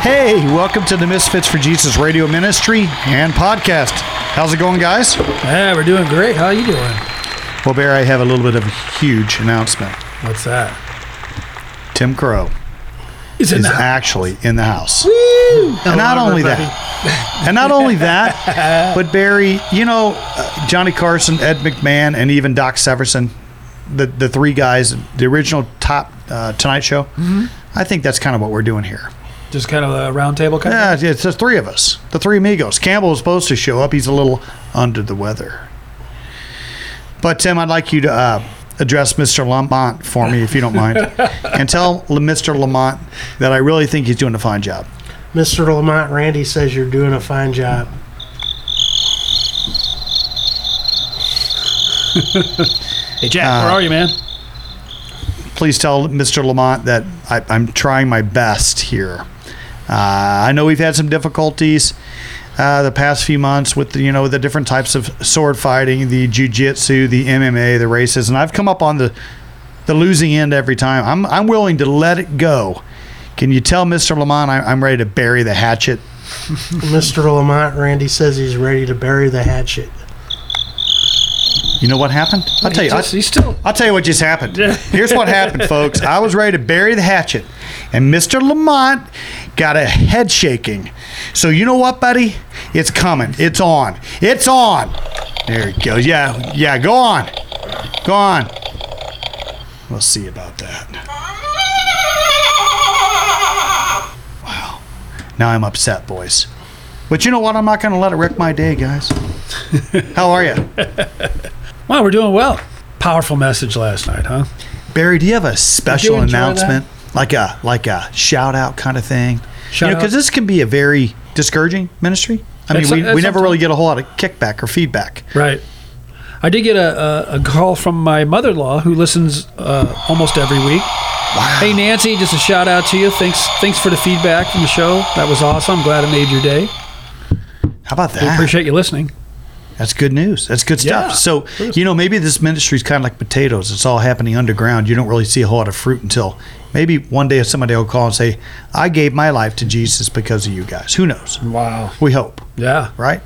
Hey, welcome to the Misfits for Jesus radio ministry and podcast. How's it going, guys? Yeah, we're doing great. How are you doing? Well, Barry, I have a little bit of a huge announcement. What's that? Tim Crowe is actually in the house. And not only that, and not only that, but Barry, you know, uh, Johnny Carson, Ed McMahon, and even Doc Severson, the the three guys, the original top uh, Tonight Show. I think that's kind of what we're doing here. Just kind of a round table kind of. Yeah, it's the three of us, the three amigos. Campbell was supposed to show up. He's a little under the weather. But Tim, I'd like you to uh, address Mr. Lamont for me, if you don't mind, and tell Mr. Lamont that I really think he's doing a fine job. Mr. Lamont, Randy says you're doing a fine job. Hey, Jack, where are you, man? Please tell Mr. Lamont that I, I'm trying my best here. Uh, I know we've had some difficulties uh, the past few months with the, you know the different types of sword fighting, the jujitsu, the MMA, the races, and I've come up on the the losing end every time. I'm I'm willing to let it go. Can you tell Mr. Lamont I, I'm ready to bury the hatchet? Mr. Lamont, Randy says he's ready to bury the hatchet. You know what happened? I'll tell you. Just- I, he's still. I'll tell you what just happened. Here's what happened, folks. I was ready to bury the hatchet, and Mr. Lamont got a head shaking. So you know what, buddy? It's coming. It's on. It's on. There it goes. Yeah, yeah. Go on. Go on. We'll see about that. Wow. Now I'm upset, boys. But you know what? I'm not going to let it wreck my day, guys. How are you? Wow, we're doing well. Powerful message last night, huh? Barry, do you have a special enjoy announcement, like a like a shout out kind of thing? Shout you know, because this can be a very discouraging ministry. I mean, we, we never really get a whole lot of kickback or feedback. Right. I did get a, a, a call from my mother-in-law who listens uh, almost every week. Wow. Hey Nancy, just a shout out to you. Thanks, thanks for the feedback from the show. That was awesome. I'm glad it made your day. How about that? We that? appreciate you listening. That's good news. That's good stuff. Yeah. So, you know, maybe this ministry is kind of like potatoes. It's all happening underground. You don't really see a whole lot of fruit until maybe one day somebody will call and say, I gave my life to Jesus because of you guys. Who knows? Wow. We hope, Yeah. right?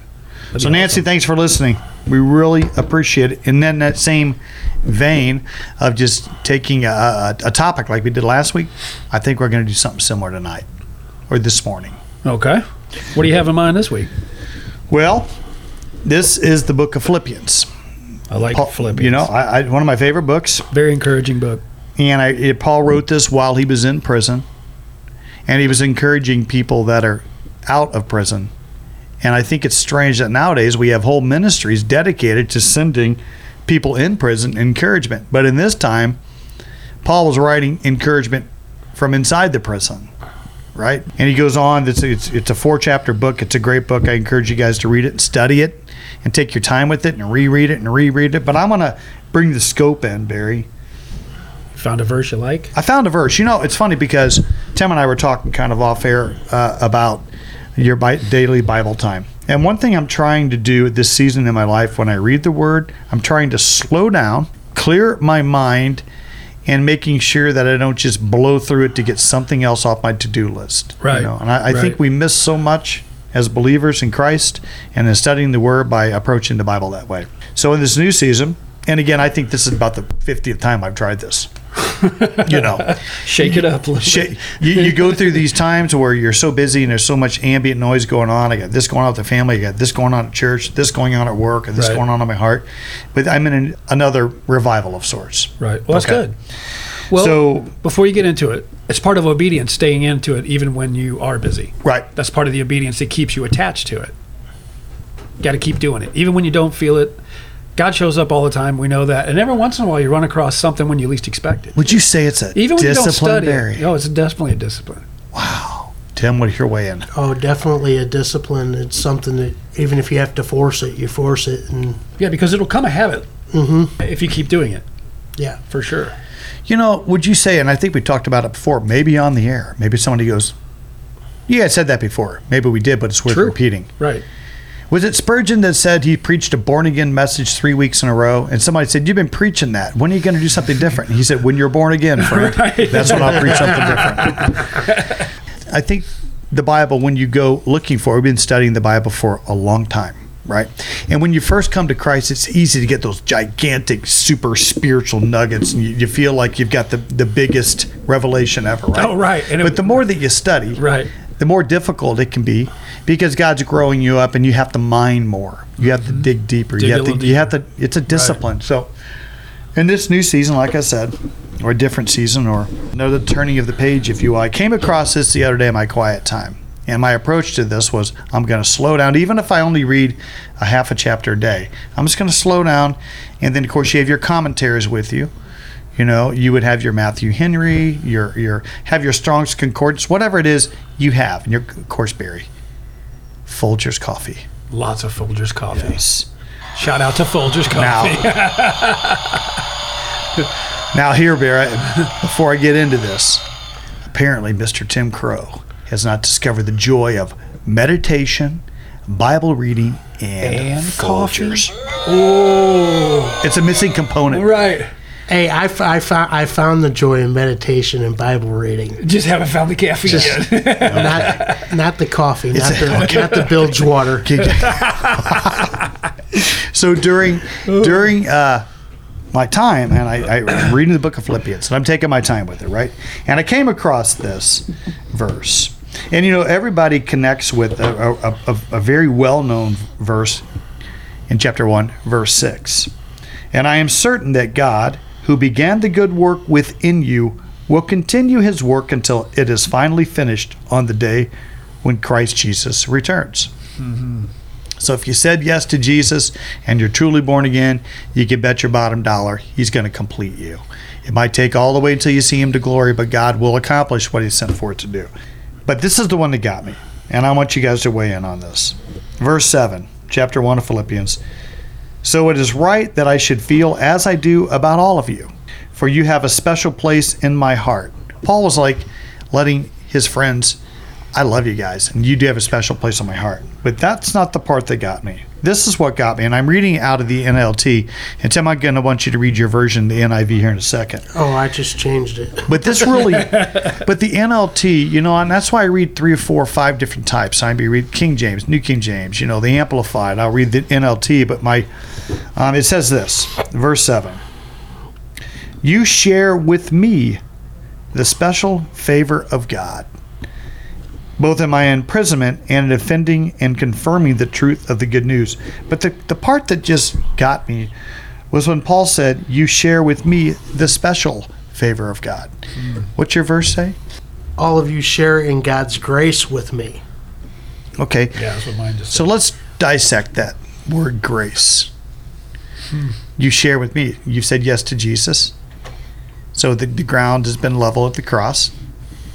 That'd So, Nancy, awesome. thanks for listening. We really appreciate it. And then that same vein of just taking a, a, a topic like we did last week, I think we're going to do something similar tonight or this morning. Okay. What do you have in mind this week? Well, this is the book of Philippians. I like Paul- Philippians. You know, I, I, one of my favorite books. very encouraging book. And I, it, Paul wrote this while he was in prison, and he was encouraging people that are out of prison. And I think it's strange that nowadays we have whole ministries dedicated to sending people in prison encouragement. But in this time, Paul was writing encouragement from inside the prison, right? And he goes on. It's it's, it's a four chapter book. It's a great book. I encourage you guys to read it and study it, and take your time with it and reread it and reread it. But I'm gonna bring the scope in, Barry. Found a verse you like? I found a verse. You know, it's funny because Tim and I were talking kind of off air uh, about your bi- daily Bible time. And one thing I'm trying to do this season in my life when I read the Word, I'm trying to slow down, clear my mind, and making sure that I don't just blow through it to get something else off my to do list. you Right. know? And I, I think we miss so much as believers in Christ and in studying the Word by approaching the Bible that way. So in this new season, and again, I think this is about the 50th time I've tried this. you know, Shake it up a little you, you go through these times where you're so busy and there's so much ambient noise going on. I got this going on with the family. I got this going on at church, this going on at work, and this Right. going on in my heart. But I'm in an, another revival of sorts. Right. Well, that's Okay. good. Well, So- before you get into it, it's part of obedience staying into it even when you are busy. Right. That's part of the obedience that keeps you attached to it. Got to keep doing it. Even when you don't feel it, God shows up all the time. We know that. And every once in a while, you run across something when you least expect it. Would you say it's a Even when you don't discipline, study Barry? it. No, it's definitely a discipline. Wow. Tim, what your way in? Oh, definitely a discipline. It's something that even if you have to force it, you force it, and Yeah, because it'll come a habit mm-hmm. if you keep doing it, yeah. for sure. You know, would you say, and I think we talked about it before, maybe on the air, maybe somebody goes, Yeah, I said that before. Maybe we did, but it's worth True. repeating. Right. Was it Spurgeon that said he preached a born again message three weeks in a row? And somebody said, You've been preaching that. When are you going to do something different? And he said, When you're born again, friend. Right. That's when I'll preach something different. I think the Bible when you go looking for. We've been studying the Bible for a long time, right? And when you first come to Christ, it's easy to get those gigantic, super spiritual nuggets, and you, you feel like you've got the the biggest revelation ever, right? Oh, right. And it- but the more that you study, Right. the more difficult it can be because God's growing you up and you have to mine more. You have to dig deeper. Mm-hmm. Dig you have to little you have to it's a discipline. So in this new season, like I said, or a different season or another turning of the page, if you will, I came across this the other day in my quiet time. And my approach to this was I'm going to slow down, even if I only read a half a chapter a day. I'm just going to slow down. And then, of course, you have your commentaries with you. You know, you would have your Matthew Henry, your your have your Strong's Concordance, whatever it is you have, and your of course Barry. Folgers coffee. Lots of Folgers coffee. Yes. Shout out to Folgers coffee. Now, now here, Barry, before I get into this, apparently Mr. Tim Crowe has not discovered the joy of meditation, Bible reading, and, And coffee? Oh, It's a missing component. right. Hey, I, f- I, found, I found the joy in meditation and Bible reading. Just haven't found the caffeine Just- yet. Not, not the coffee, not It's the, okay. not the bilge water. so during during uh, my time, and I, I'm reading the book of Philippians, and I'm taking my time with it, right? And I came across this verse, and you know everybody connects with a, a, a, a very well-known verse in chapter one, verse six, and I am certain that God, who began the good work within you, will continue His work until it is finally finished on the day when Christ Jesus returns. Mm-hmm. So if you said yes to Jesus and you're truly born again, you can bet your bottom dollar he's going to complete you. It might take all the way until you see him to glory, but God will accomplish what he sent for it to do. But this is the one that got me, and I want you guys to weigh in on this. Verse 7, chapter 1 of Philippians. So it is right that I should feel as I do about all of you, for you have a special place in my heart. Paul was like letting his friends I love you guys, and you do have a special place in my heart. But that's not the part that got me. This is what got me, and I'm reading out of the NLT. And Tim, I'm going to want you to read your version, the NIV, here in a second. Oh, I just changed it. But this really, but the NLT, you know, and that's why I read three or four or five different types. I read King James, New King James, you know, the Amplified. I'll read the NLT, but my, um, it says this, verse seven. You share with me the special favor of God, both in my imprisonment and in defending and confirming the truth of the good news. But the, the part that just got me was when Paul said, You share with me the special favor of God. Hmm. What's your verse say? All of you share in God's grace with me. Okay. Yeah, that's what mine just So let's dissect that word grace. Hmm. You share with me. You've said yes to Jesus. So the, the ground has been leveled at the cross.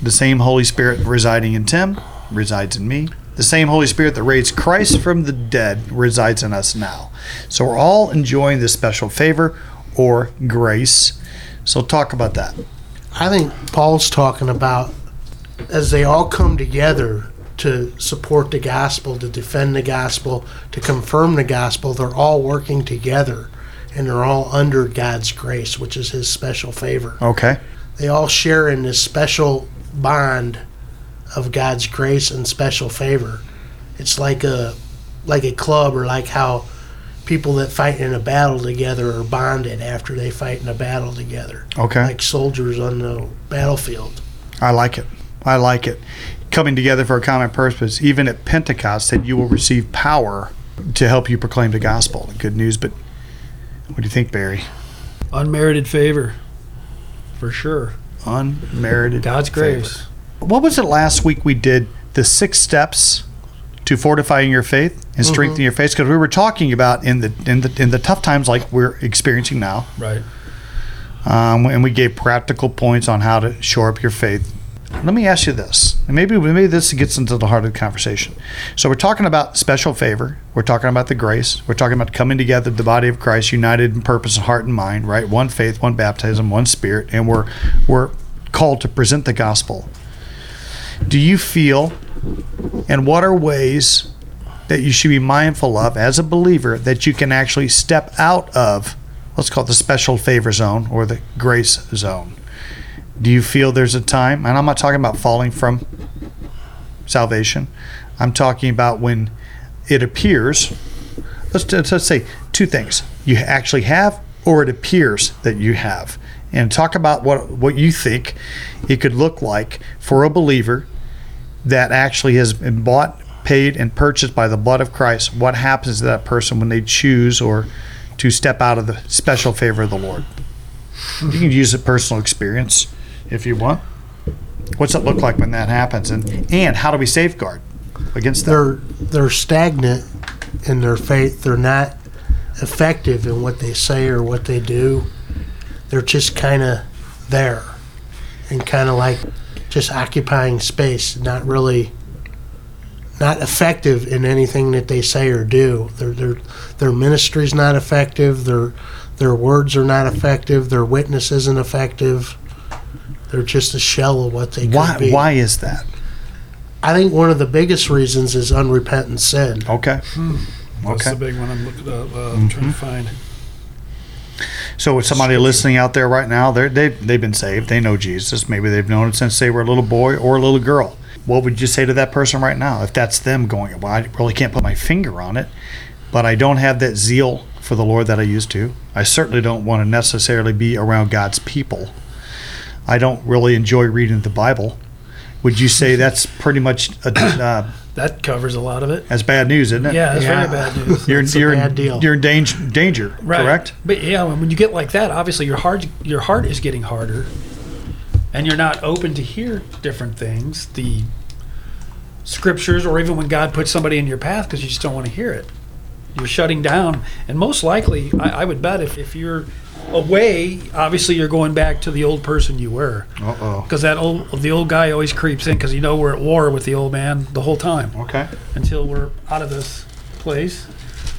The same Holy Spirit residing in Tim resides in me. The same Holy Spirit that raised Christ from the dead resides in us now. So we're all enjoying this special favor or grace. So talk about that. I think Paul's talking about as they all come together to support the gospel, to defend the gospel, to confirm the gospel, they're all working together and they're all under God's grace, which is his special favor. Okay. They all share in this special bond of God's grace and special favor. It's like a like a club or like how people that fight in a battle together are bonded after they fight in a battle together. Okay. Like soldiers on the battlefield. I like it. I like it. Coming together for a common purpose. Even at Pentecost, that you will receive power to help you proclaim the gospel, the good news. But what do you think, Barry? unmerited favor, for sure. Unmerited God's favor. grace. What was it last week we did? The six steps to fortifying your faith and strengthening your faith. Because we were talking about in the in the in the tough times like we're experiencing now, Right. um, and we gave practical points on how to shore up your faith. Let me ask you this, and maybe maybe this gets into the heart of the conversation. So we're talking about special favor. We're talking about the grace. We're talking about coming together, the body of Christ, united in purpose, and heart, and mind. Right, one faith, one baptism, one spirit, and we're we're called to present the gospel. Do you feel, and what are ways that you should be mindful of as a believer that you can actually step out of let's call it the special favor zone or the grace zone. Do you feel there's a time, and I'm not talking about falling from salvation. I'm talking about when it appears. Let's, let's say two things: you actually have, or it appears that you have. And talk about what what you think it could look like for a believer that actually has been bought, paid, and purchased by the blood of Christ. What happens to that person when they choose or to step out of the special favor of the Lord? You can use a personal experience if you want. What's it look like when that happens, and and how do we safeguard against that? They're they're stagnant in their faith. They're not effective in what they say or what they do. They're just kind of there and kind of like just occupying space, not really not effective in anything that they say or do. Their their their ministry's not effective. Their their words are not effective. Their witness isn't effective. They're just a shell of what they could Why be. why is that? I think one of the biggest reasons is unrepentant sin. Okay. Hmm. Hmm, that's Okay. the big one I'm looking up, uh, uh mm-hmm. trying to find. So, with somebody listening out there right now, they're, they've they've been saved. They know Jesus. Maybe they've known it since they were a little boy or a little girl. What would you say to that person right now if that's them going? Well, I really can't put my finger on it, but I don't have that zeal for the Lord that I used to. I certainly don't want to necessarily be around God's people. I don't really enjoy reading the Bible. Would you say that's pretty much a, uh, That covers a lot of it. that's bad news, isn't it? Yeah, that's Yeah. very bad news. You're, It's a you're, bad deal. you're in danger, danger Right. correct? But yeah, when you get like that, obviously your heart your heart is getting harder, and you're not open to hear different things, the scriptures, or even when God puts somebody in your path because you just don't want to hear it. You're shutting down, and most likely, I, I would bet if, if you're away, obviously you're going back to the old person you were, Uh oh. because that old the old guy always creeps in because you know we're at war with the old man the whole time Okay. until we're out of this place.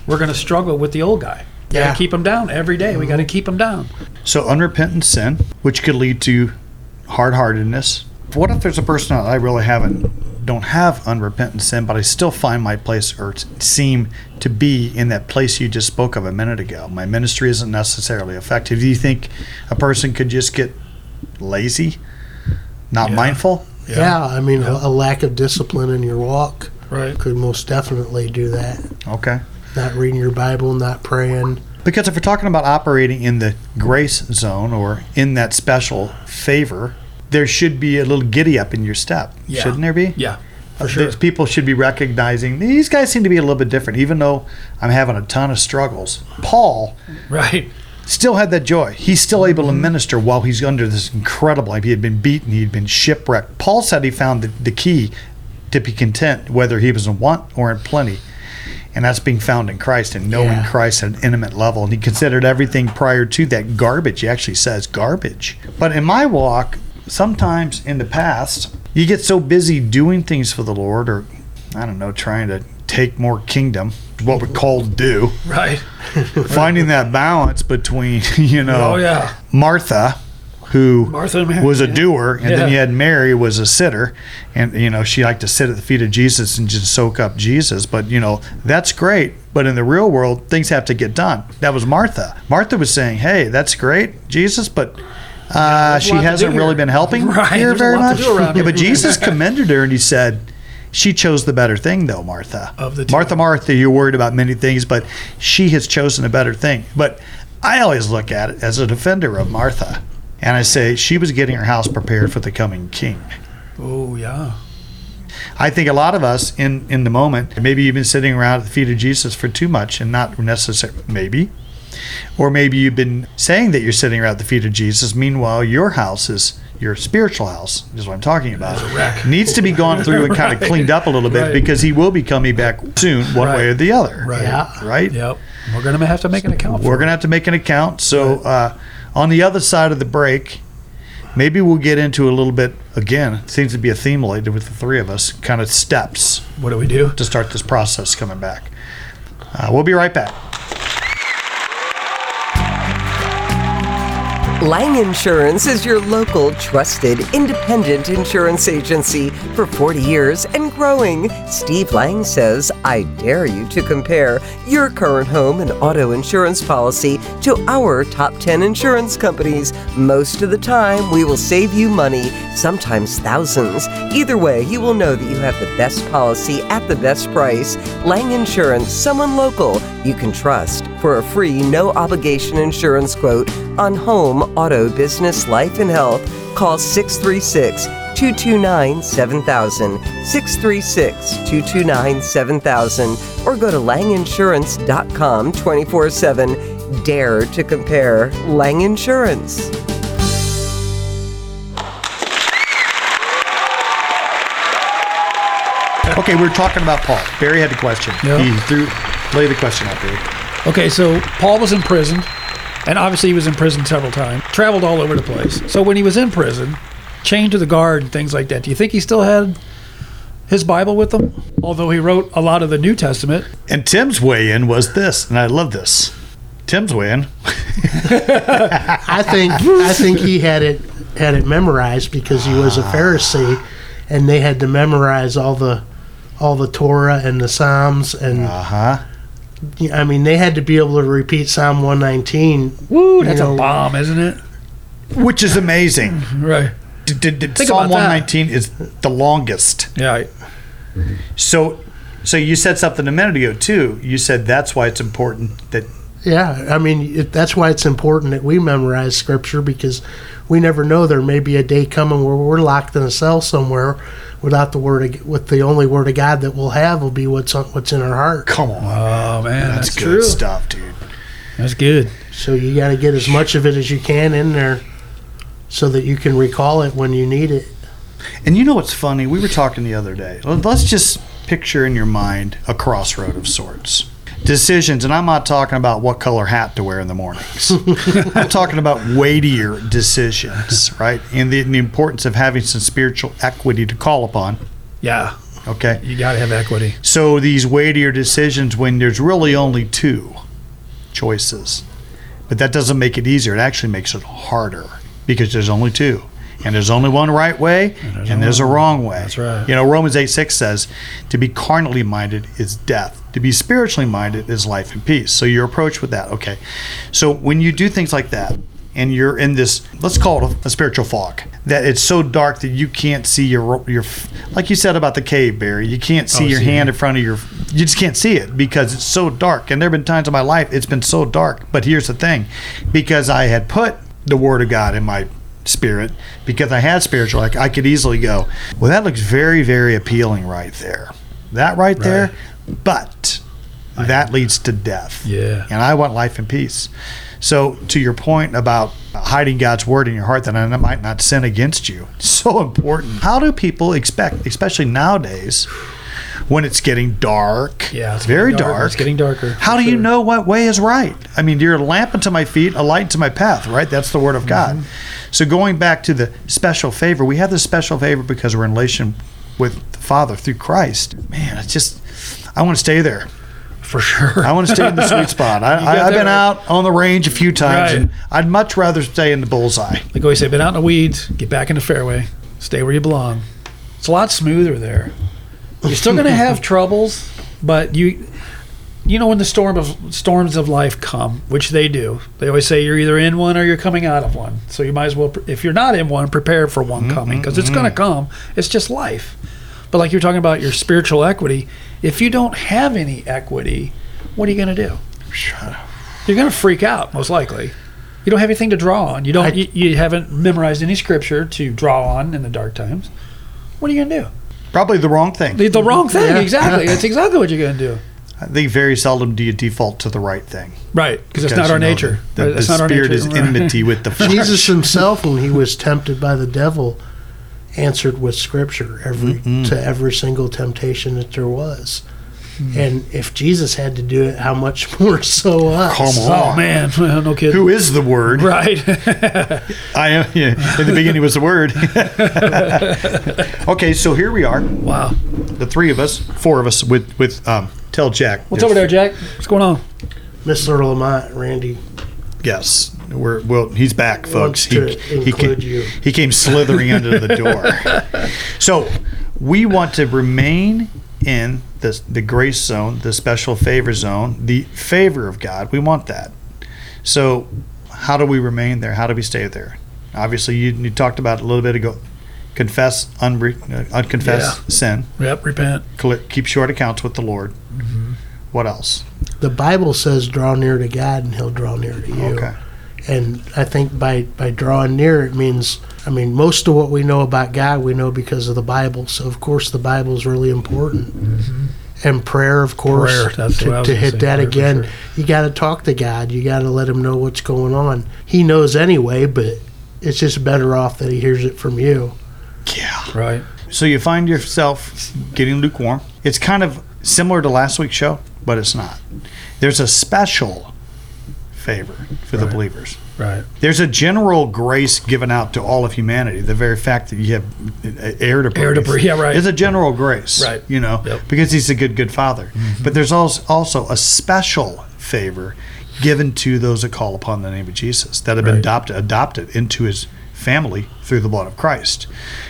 We're going to struggle with the old guy. Yeah. keep him down every day. We got to keep him down. So unrepentant sin, which could lead to hard-heartedness. What if there's a person I really haven't, don't have unrepentant sin, but I still find my place or seem to be in that place you just spoke of a minute ago? My ministry isn't necessarily effective. Do you think a person could just get lazy, not Yeah. mindful? Yeah, I mean, a, a lack of discipline in your walk Right. could most definitely do that. Okay. Not reading your Bible, not praying. Because if we're talking about operating in the grace zone or in that special favor, there should be a little giddy up in your step, Yeah. shouldn't there be? Yeah. Uh, For sure. People should be recognizing these guys seem to be a little bit different, even though I'm having a ton of struggles. Paul Right. still had that joy. He's still able to minister while he's under this incredible. He had been beaten, he had been shipwrecked. Paul said he found the, the key to be content, whether he was in want or in plenty. And that's being found in Christ and knowing Yeah. Christ at an intimate level. And he considered everything prior to that garbage. He actually says garbage. But in my walk, sometimes in the past, you get so busy doing things for the Lord or, I don't know, trying to take more kingdom, what we call do. Right. finding that balance between you know Oh yeah. Martha who Martha Mary, was a doer and Yeah. then you had Mary was a sitter. And you know she liked to sit at the feet of Jesus and just soak up Jesus. But you know that's great. But in the real world things have to get done. That was Martha. Martha was saying hey that's great Jesus but uh, she lot to hasn't do really here." been helping Right, here there's a very lot much to do around yeah here. but Jesus commended her and he said she chose the better thing though Martha Of the two. Martha Martha you're worried about many things but she has chosen a better thing but I always look at it as a defender of Martha and I say she was getting her house prepared for the coming king Oh yeah. I think a lot of us in in the moment maybe you've been sitting around at the feet of Jesus for too much and not necessary maybe or maybe you've been saying that you're sitting around at the feet of Jesus meanwhile your house is your spiritual house is what I'm talking about wreck. needs to be gone through and kind of cleaned up a little bit Right. because he will be coming back soon one way or the other Right. Yeah. right Yep. We're gonna have to make an account. we're going to have to make an account. So, uh, on the other side of the break, maybe we'll get into a little bit again. Seems to be a theme lately with the three of us, kind of steps. What do we do? to start this process coming back. Uh, we'll be right back. Lang Insurance is your local, trusted, independent insurance agency for 40 years and growing. Steve Lang says, I dare you to compare your current home and auto insurance policy to our top 10 insurance companies. Most of the time, we will save you money, sometimes thousands. Either way, you will know that you have the best policy at the best price. Lang Insurance, someone local you can trust for a free, no obligation insurance quote on home, auto, business, life, and health. Call 636 229 7000, 636 229 7000, or go to langinsurance.com 24 7. Dare to compare Lang Insurance. Okay, we're talking about Paul. Barry had a question. Yeah. He threw, lay the question out there. Okay, so Paul was imprisoned, and obviously he was in prison several times, traveled all over the place. So when he was in prison, chained to the guard and things like that, do you think he still had his Bible with him? Although he wrote a lot of the New Testament. And Tim's weigh in was this, and I love this. Tim's weigh in. I think I think he had it had it memorized because he was a Pharisee, and they had to memorize all the all the Torah and the Psalms, and Uh huh. I mean they had to be able to repeat Psalm one nineteen. Woo, that's know- a bomb, isn't it? Which is amazing. Mm-hmm, right. D- d- d- Psalm 119 is the longest. Yeah. So, so you said something a minute ago too. You said that's why it's important that Yeah, I mean it, that's why it's important that we memorize Scripture because we never know there may be a day coming where we're locked in a cell somewhere without the word of, with the only word of God that we'll have will be what's on, what's in our heart. come on, Oh man, that's, that's, good true. stuff, dude. That's good. So you got to get as much of it as you can in there so that you can recall it when you need it. And you know what's funny? We were talking the other day. Let- Let's just picture in your mind a crossroad of sorts. Decisions, and I'm not talking about what color hat to wear in the mornings. I'm talking about weightier decisions, right? And the, the importance of having some spiritual equity to call upon. Yeah, Okay. you got to have equity. So these weightier decisions when there's really only two choices. But that doesn't make it easier. It actually makes it harder because there's only two. And there's only one right way and there's, a wrong way. That's right. You know, Romans 8 6 says, to be carnally minded is death. To be spiritually minded is life and peace. So your approach with that, okay. So when you do things like that, and you're in this, let's call it a, a spiritual fog, that it's so dark that you can't see your your, like you said about the cave, Barry. You can't see Oh, your see hand it. in front of your, you just can't see it because it's so dark. And there have been times in my life it's been so dark. But here's the thing, because I had put the Word of God in my spirit, because I had spiritual, like I could easily go, well, that looks very, very appealing right there. That right, there, but that leads to death Yeah. and I want life and peace. So, to your point about hiding God's word in your heart that I might not sin against you, so important. How do people expect, especially nowadays, when it's getting dark? Yeah, it's very darker. dark. It's getting darker, How do you know what way is right? I mean, you're a lamp unto my feet, a light unto my path, right? That's the word of God. Mm-hmm. So, going back to the special favor, we have this special favor because we're in relation with the Father through Christ. Man, it's just, I want to stay there. For sure. I want to stay in the sweet spot. I, I, I've been right. out on the range a few times, Right. and I'd much rather stay in the bullseye. Like always say, been out in the weeds, get back in the fairway, stay where you belong. It's a lot smoother there. You're still going to have troubles, but you, you know, when the storm of storms of life come, which they do, they always say you're either in one or you're coming out of one. So you might as well, if you're not in one, prepare for one mm-hmm, coming because it's going to mm-hmm. come. It's just life. But like you're talking about your spiritual equity, if you don't have any equity, what are you going to do? You're going to freak out, most likely. You don't have anything to draw on. You don't. I- you, you haven't memorized any scripture to draw on in the dark times. What are you going to do? Probably the wrong thing. The, the wrong thing. Yeah. Exactly. That's exactly what you're going to do. I think very seldom do you default to the right thing. Right. Because it's not our know, nature. The, the, That's not our spirit nature. is enmity with the flesh. Jesus himself, when he was tempted by the devil, answered with scripture every mm-hmm. to every single temptation that there was. And if Jesus had to do it, how much more so us? Come Oh man, Well, no kidding. Who is the word? Right. I am. Yeah, in the beginning was the word. okay, so here we are, wow. the three of us, four of us, with with um, tell Jack. What's over there, Jack? What's going on? Mr. Lamont, Randy. Yes, we're well. He's back, folks. Wants to include came, you. he came slithering under the door. So we want to remain in the the grace zone, the special favor zone, the favor of God. We want that. So how do we remain there? How do we stay there? Obviously, you, you talked about a little bit ago. Confess unre, uh, unconfessed sin. Yep, repent. Keep short accounts with the Lord. Mm-hmm. What else? The Bible says, "Draw near to God, and He'll draw near to you." Okay. And I think by by drawing near, it means, I mean, most of what we know about God, we know because of the Bible. So of course, the Bible is really important. And prayer, of course, Mm-hmm. Prayer, that's to, what I was to hit that again. sure. You got to talk to God. You got to let Him know what's going on. He knows anyway, but it's just better off that He hears it from you. Yeah. Right. So you find yourself getting lukewarm. It's kind of similar to last week's show, but it's not. There's a special favor for the believers. Right. There's a general grace given out to all of humanity. The very fact that you have uh, air to breathe, Air to breathe, yeah, right. is a general grace, Right. You know, Yep. because He's a good, good Father. Mm-hmm. But there's also also a special favor given to those that call upon the name of Jesus that have been adopted adopted into His family through the blood of Christ.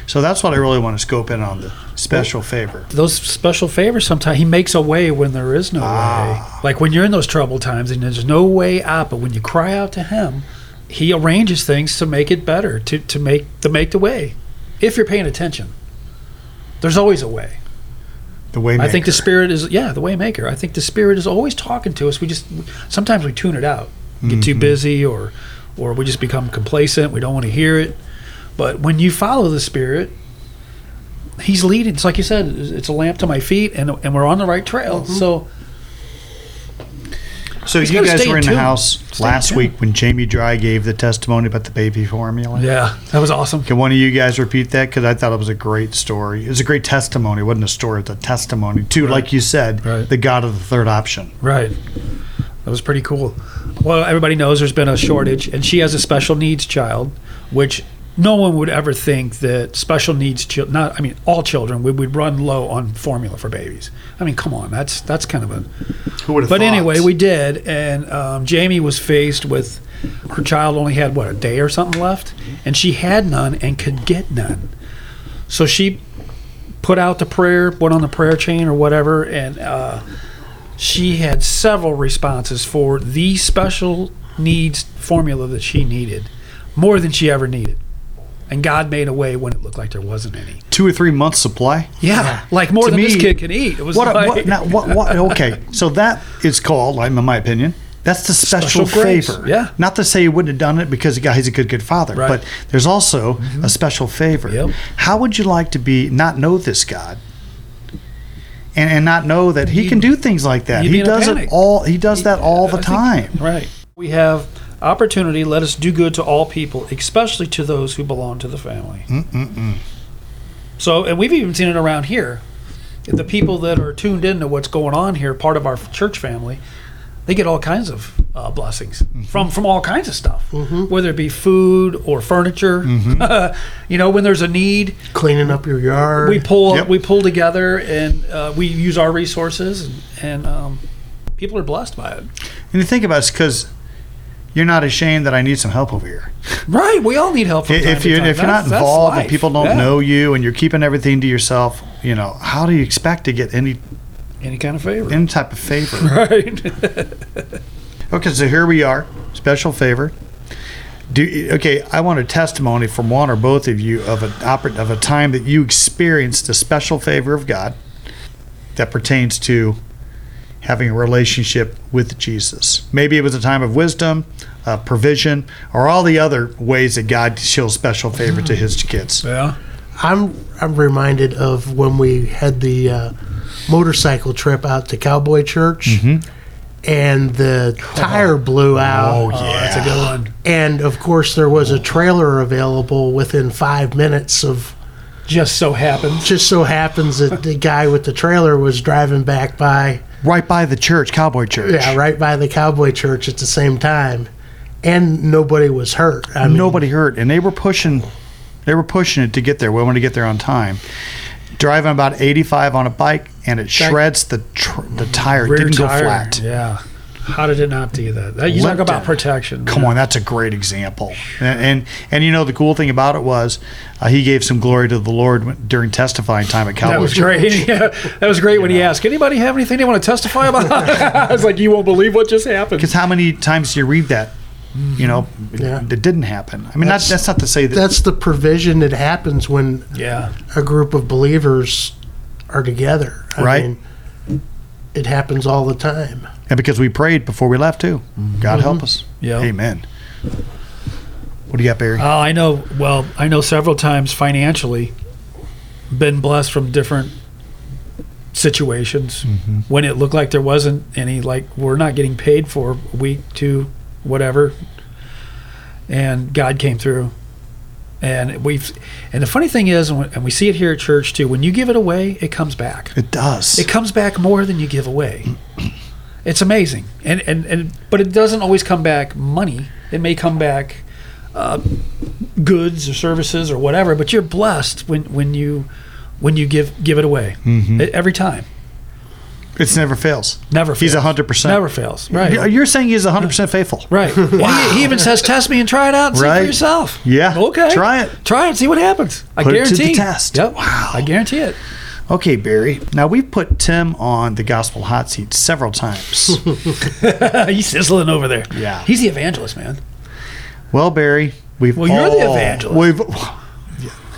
So that's what I really want to scope in on the special favor. Those special favors sometimes he makes a way when there is no ah. way. Like when you're in those troubled times and there's no way out, but when you cry out to him, he arranges things to make it better, to, to make to make the way. If you're paying attention. There's always a way. The way I think the spirit is yeah, the way maker. I think the spirit is always talking to us. We just sometimes we tune it out, get too mm-hmm. busy, or or we just become complacent. We don't want to hear it. But when you follow the spirit, he's leading. It's like you said, it's a lamp to my feet, and and we're on the right trail. Mm-hmm. So So He's you guys were in the house Stay last week when Jamie Dry gave the testimony about the baby formula. yeah, that was awesome. Can one of you guys repeat that? Because I thought it was a great story. It was a great testimony. It wasn't a story, it's a testimony to, like you said, Right. the God of the third option. Right. That was pretty cool. Well, everybody knows there's been a shortage, and she has a special needs child, which no one would ever think that special needs children, not, I mean, all children, we would run low on formula for babies. I mean, come on, that's that's kind of a. Who would have But anyway, we did, and um, Jamie was faced with her child only had, what, a day or something left? And she had none and could get none. So she put out the prayer, went on the prayer chain or whatever, and uh, she had several responses for the special needs formula that she needed, more than she ever needed. And God made a way when it looked like there wasn't any. two or three months supply. Yeah, like more To than this me, kid can eat. It was What, like, what, now, what, what, okay, so that is called, in my opinion, that's the special, Special grace, favor. yeah. Not to say he wouldn't have done it because the guy he's a good, good father, Right. but there's also a mm-hmm. special favor. Yep. How would you like to be, not know this God? And, and not know that he You'd- can do things like that. He does it all. He does that all the I think- time. Right. We have opportunity. Let us do good to all people, especially to those who belong to the family. Mm-mm-mm. So, and we've even seen it around here. The people that are tuned into what's going on here, part of our church family, they get all kinds of uh, blessings Mm-hmm. from from all kinds of stuff, whether it be food or furniture. Mm-hmm. you know, when there's a need, Cleaning up your yard. we pull Yep. we pull together and uh, we use our resources, and, and um, people are blessed by it. And you think about it, because you're not ashamed that I need some help over here. Right, we all need help. From time if you if you're not That's- that's involved and people don't Yeah. know you and you're keeping everything to yourself, you know, how do you expect to get any any kind of favor, any type of favor? right? okay, so here we are, special favor. Do okay. I want a testimony from one or both of you of an oper- of a time that you experienced a special favor of God that pertains to having a relationship with Jesus. Maybe it was a time of wisdom, uh, provision, or all the other ways that God shows special favor to His kids. yeah, I'm I'm reminded of when we had the uh, motorcycle trip out to Cowboy Church, and the tire blew out. Oh, Oh, that's a good one. And of course, there was a trailer available within five minutes of. Just so happens. Just so happens that the guy with the trailer was driving back by, right by the church, Cowboy Church. yeah, right by the Cowboy Church at the same time, and nobody was hurt. I mean, Nobody hurt, and they were pushing. They were pushing it to get there. We wanted to get there on time. Driving about 85 on a bike, and it shreds the tr- the tire. It Rear didn't tire. go flat. Yeah. How did it not do that? that you talk about it. protection. Come on, that's a great example. And and, and you know the cool thing about it was uh, he gave some glory to the Lord during testifying time at Calvary. That was great. Yeah, that was great when he asked, "Anybody have anything they want to testify about?" I was like, "You won't believe what just happened." Because how many times do you read that? Mm-hmm. You know, it, Yeah. it didn't happen. I mean, That's- not, that's not to say that. That's the provision that happens when Yeah, a group of believers are together. I Right. mean, it happens all the time. and because we prayed before we left too. Mm-hmm. God help mm-hmm. us. Yeah. Amen. What do you got, Barry? Oh, I know. Well, I know several times financially, been blessed from different situations when it looked like there wasn't any. Like we're not getting paid for a week, two, whatever, and God came through. And we've, and the funny thing is, and we see it here at church too. When you give it away, it comes back. it does. It comes back more than you give away. It's amazing, and and and but it doesn't always come back money. It may come back uh, goods or services or whatever. But you're blessed when when you when you give give it away Mm-hmm. Every time. It's never fails. Never. Fails. He's fails. 100%. Never fails. Right. You- You're saying he's 100% faithful. Right. And He, he even says, "Test me and try it out and see for yourself." Yeah. Okay. Try it. Try it. See what happens. I Put it to guarantee. the test. Yep. Wow. I guarantee it. Okay, Barry. Now we've put Tim on the gospel hot seat several times. He's sizzling over there. Yeah. He's the evangelist, man. well, Barry, we've Well, you're the evangelist. We've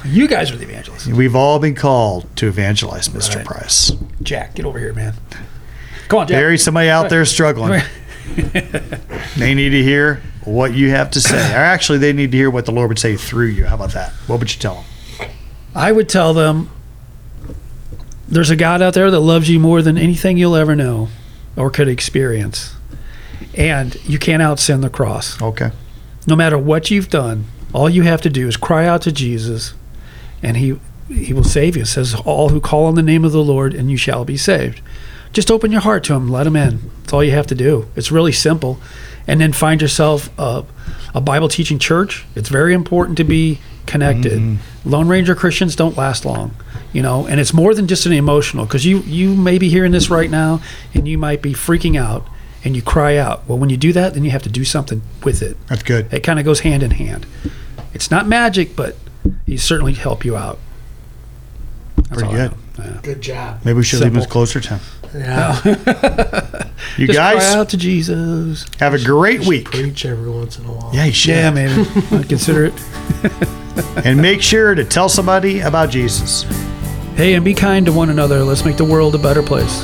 You guys are the evangelists. we've all been called to evangelize, Mr. Right. Price. Jack, get over here, man. Come on, Jack. Barry, somebody out there struggling. They need to hear what you have to say. Or actually, they need to hear what the Lord would say through you. How about that? What would you tell them? I would tell them there's a God out there that loves you more than anything you'll ever know or could experience. And you can't out sin the cross. Okay. No matter what you've done, all you have to do is cry out to Jesus and he he will save you. It says all who call on the name of the Lord and you shall be saved. Just open your heart to him, let him in. That's all you have to do. It's really simple. And then find yourself a, a Bible teaching church. It's very important to be connected. Mm-hmm. Lone Ranger Christians don't last long, you know, and it's more than just an emotional because you you may be hearing this right now and you might be freaking out and you cry out. Well, when you do that, then you have to do something with it. That's good. It kind of goes hand in hand. It's not magic, but he certainly help you out. That's Pretty good. Yeah. Good job. Maybe we should leave Simple. this closer to him. Yeah. You Just guys cry out to Jesus. have a great week. Preach every once in a while. Yeah, you should. Yeah, maybe. I consider it. And make sure to tell somebody about Jesus. Hey, and be kind to one another. Let's make the world a better place.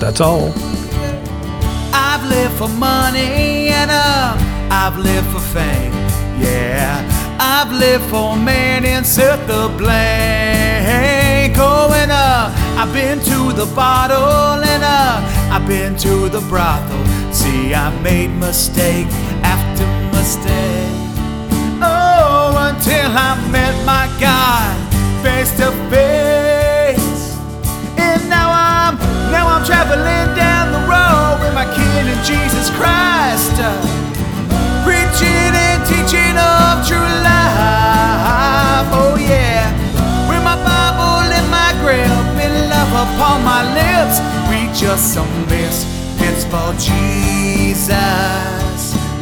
That's all. I've lived for money and uh, I've lived for fame. Yeah, I've lived for man and set the blame. Going up, I've been to the bottle and uh, I've been to the brothel. See, I made mistake after mistake. Oh, until I met my God face to face. And now I'm now I'm traveling down the road with my King and Jesus Christ, uh, and teaching of true life. Oh yeah, with my Bible in my grip and love upon my lips, we just some misfits for Jesus.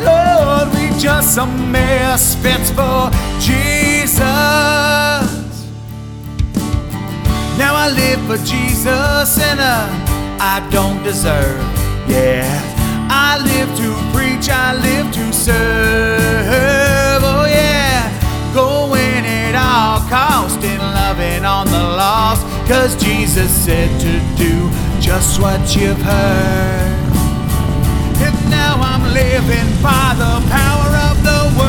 Lord, we just some misfits for Jesus. Now I live for Jesus and uh, I don't deserve. Yeah, I live to preach, I live to serve. Oh, yeah. Going at all cost and loving on the lost. Cause Jesus said to do just what you've heard. And now I'm living by the power of the word.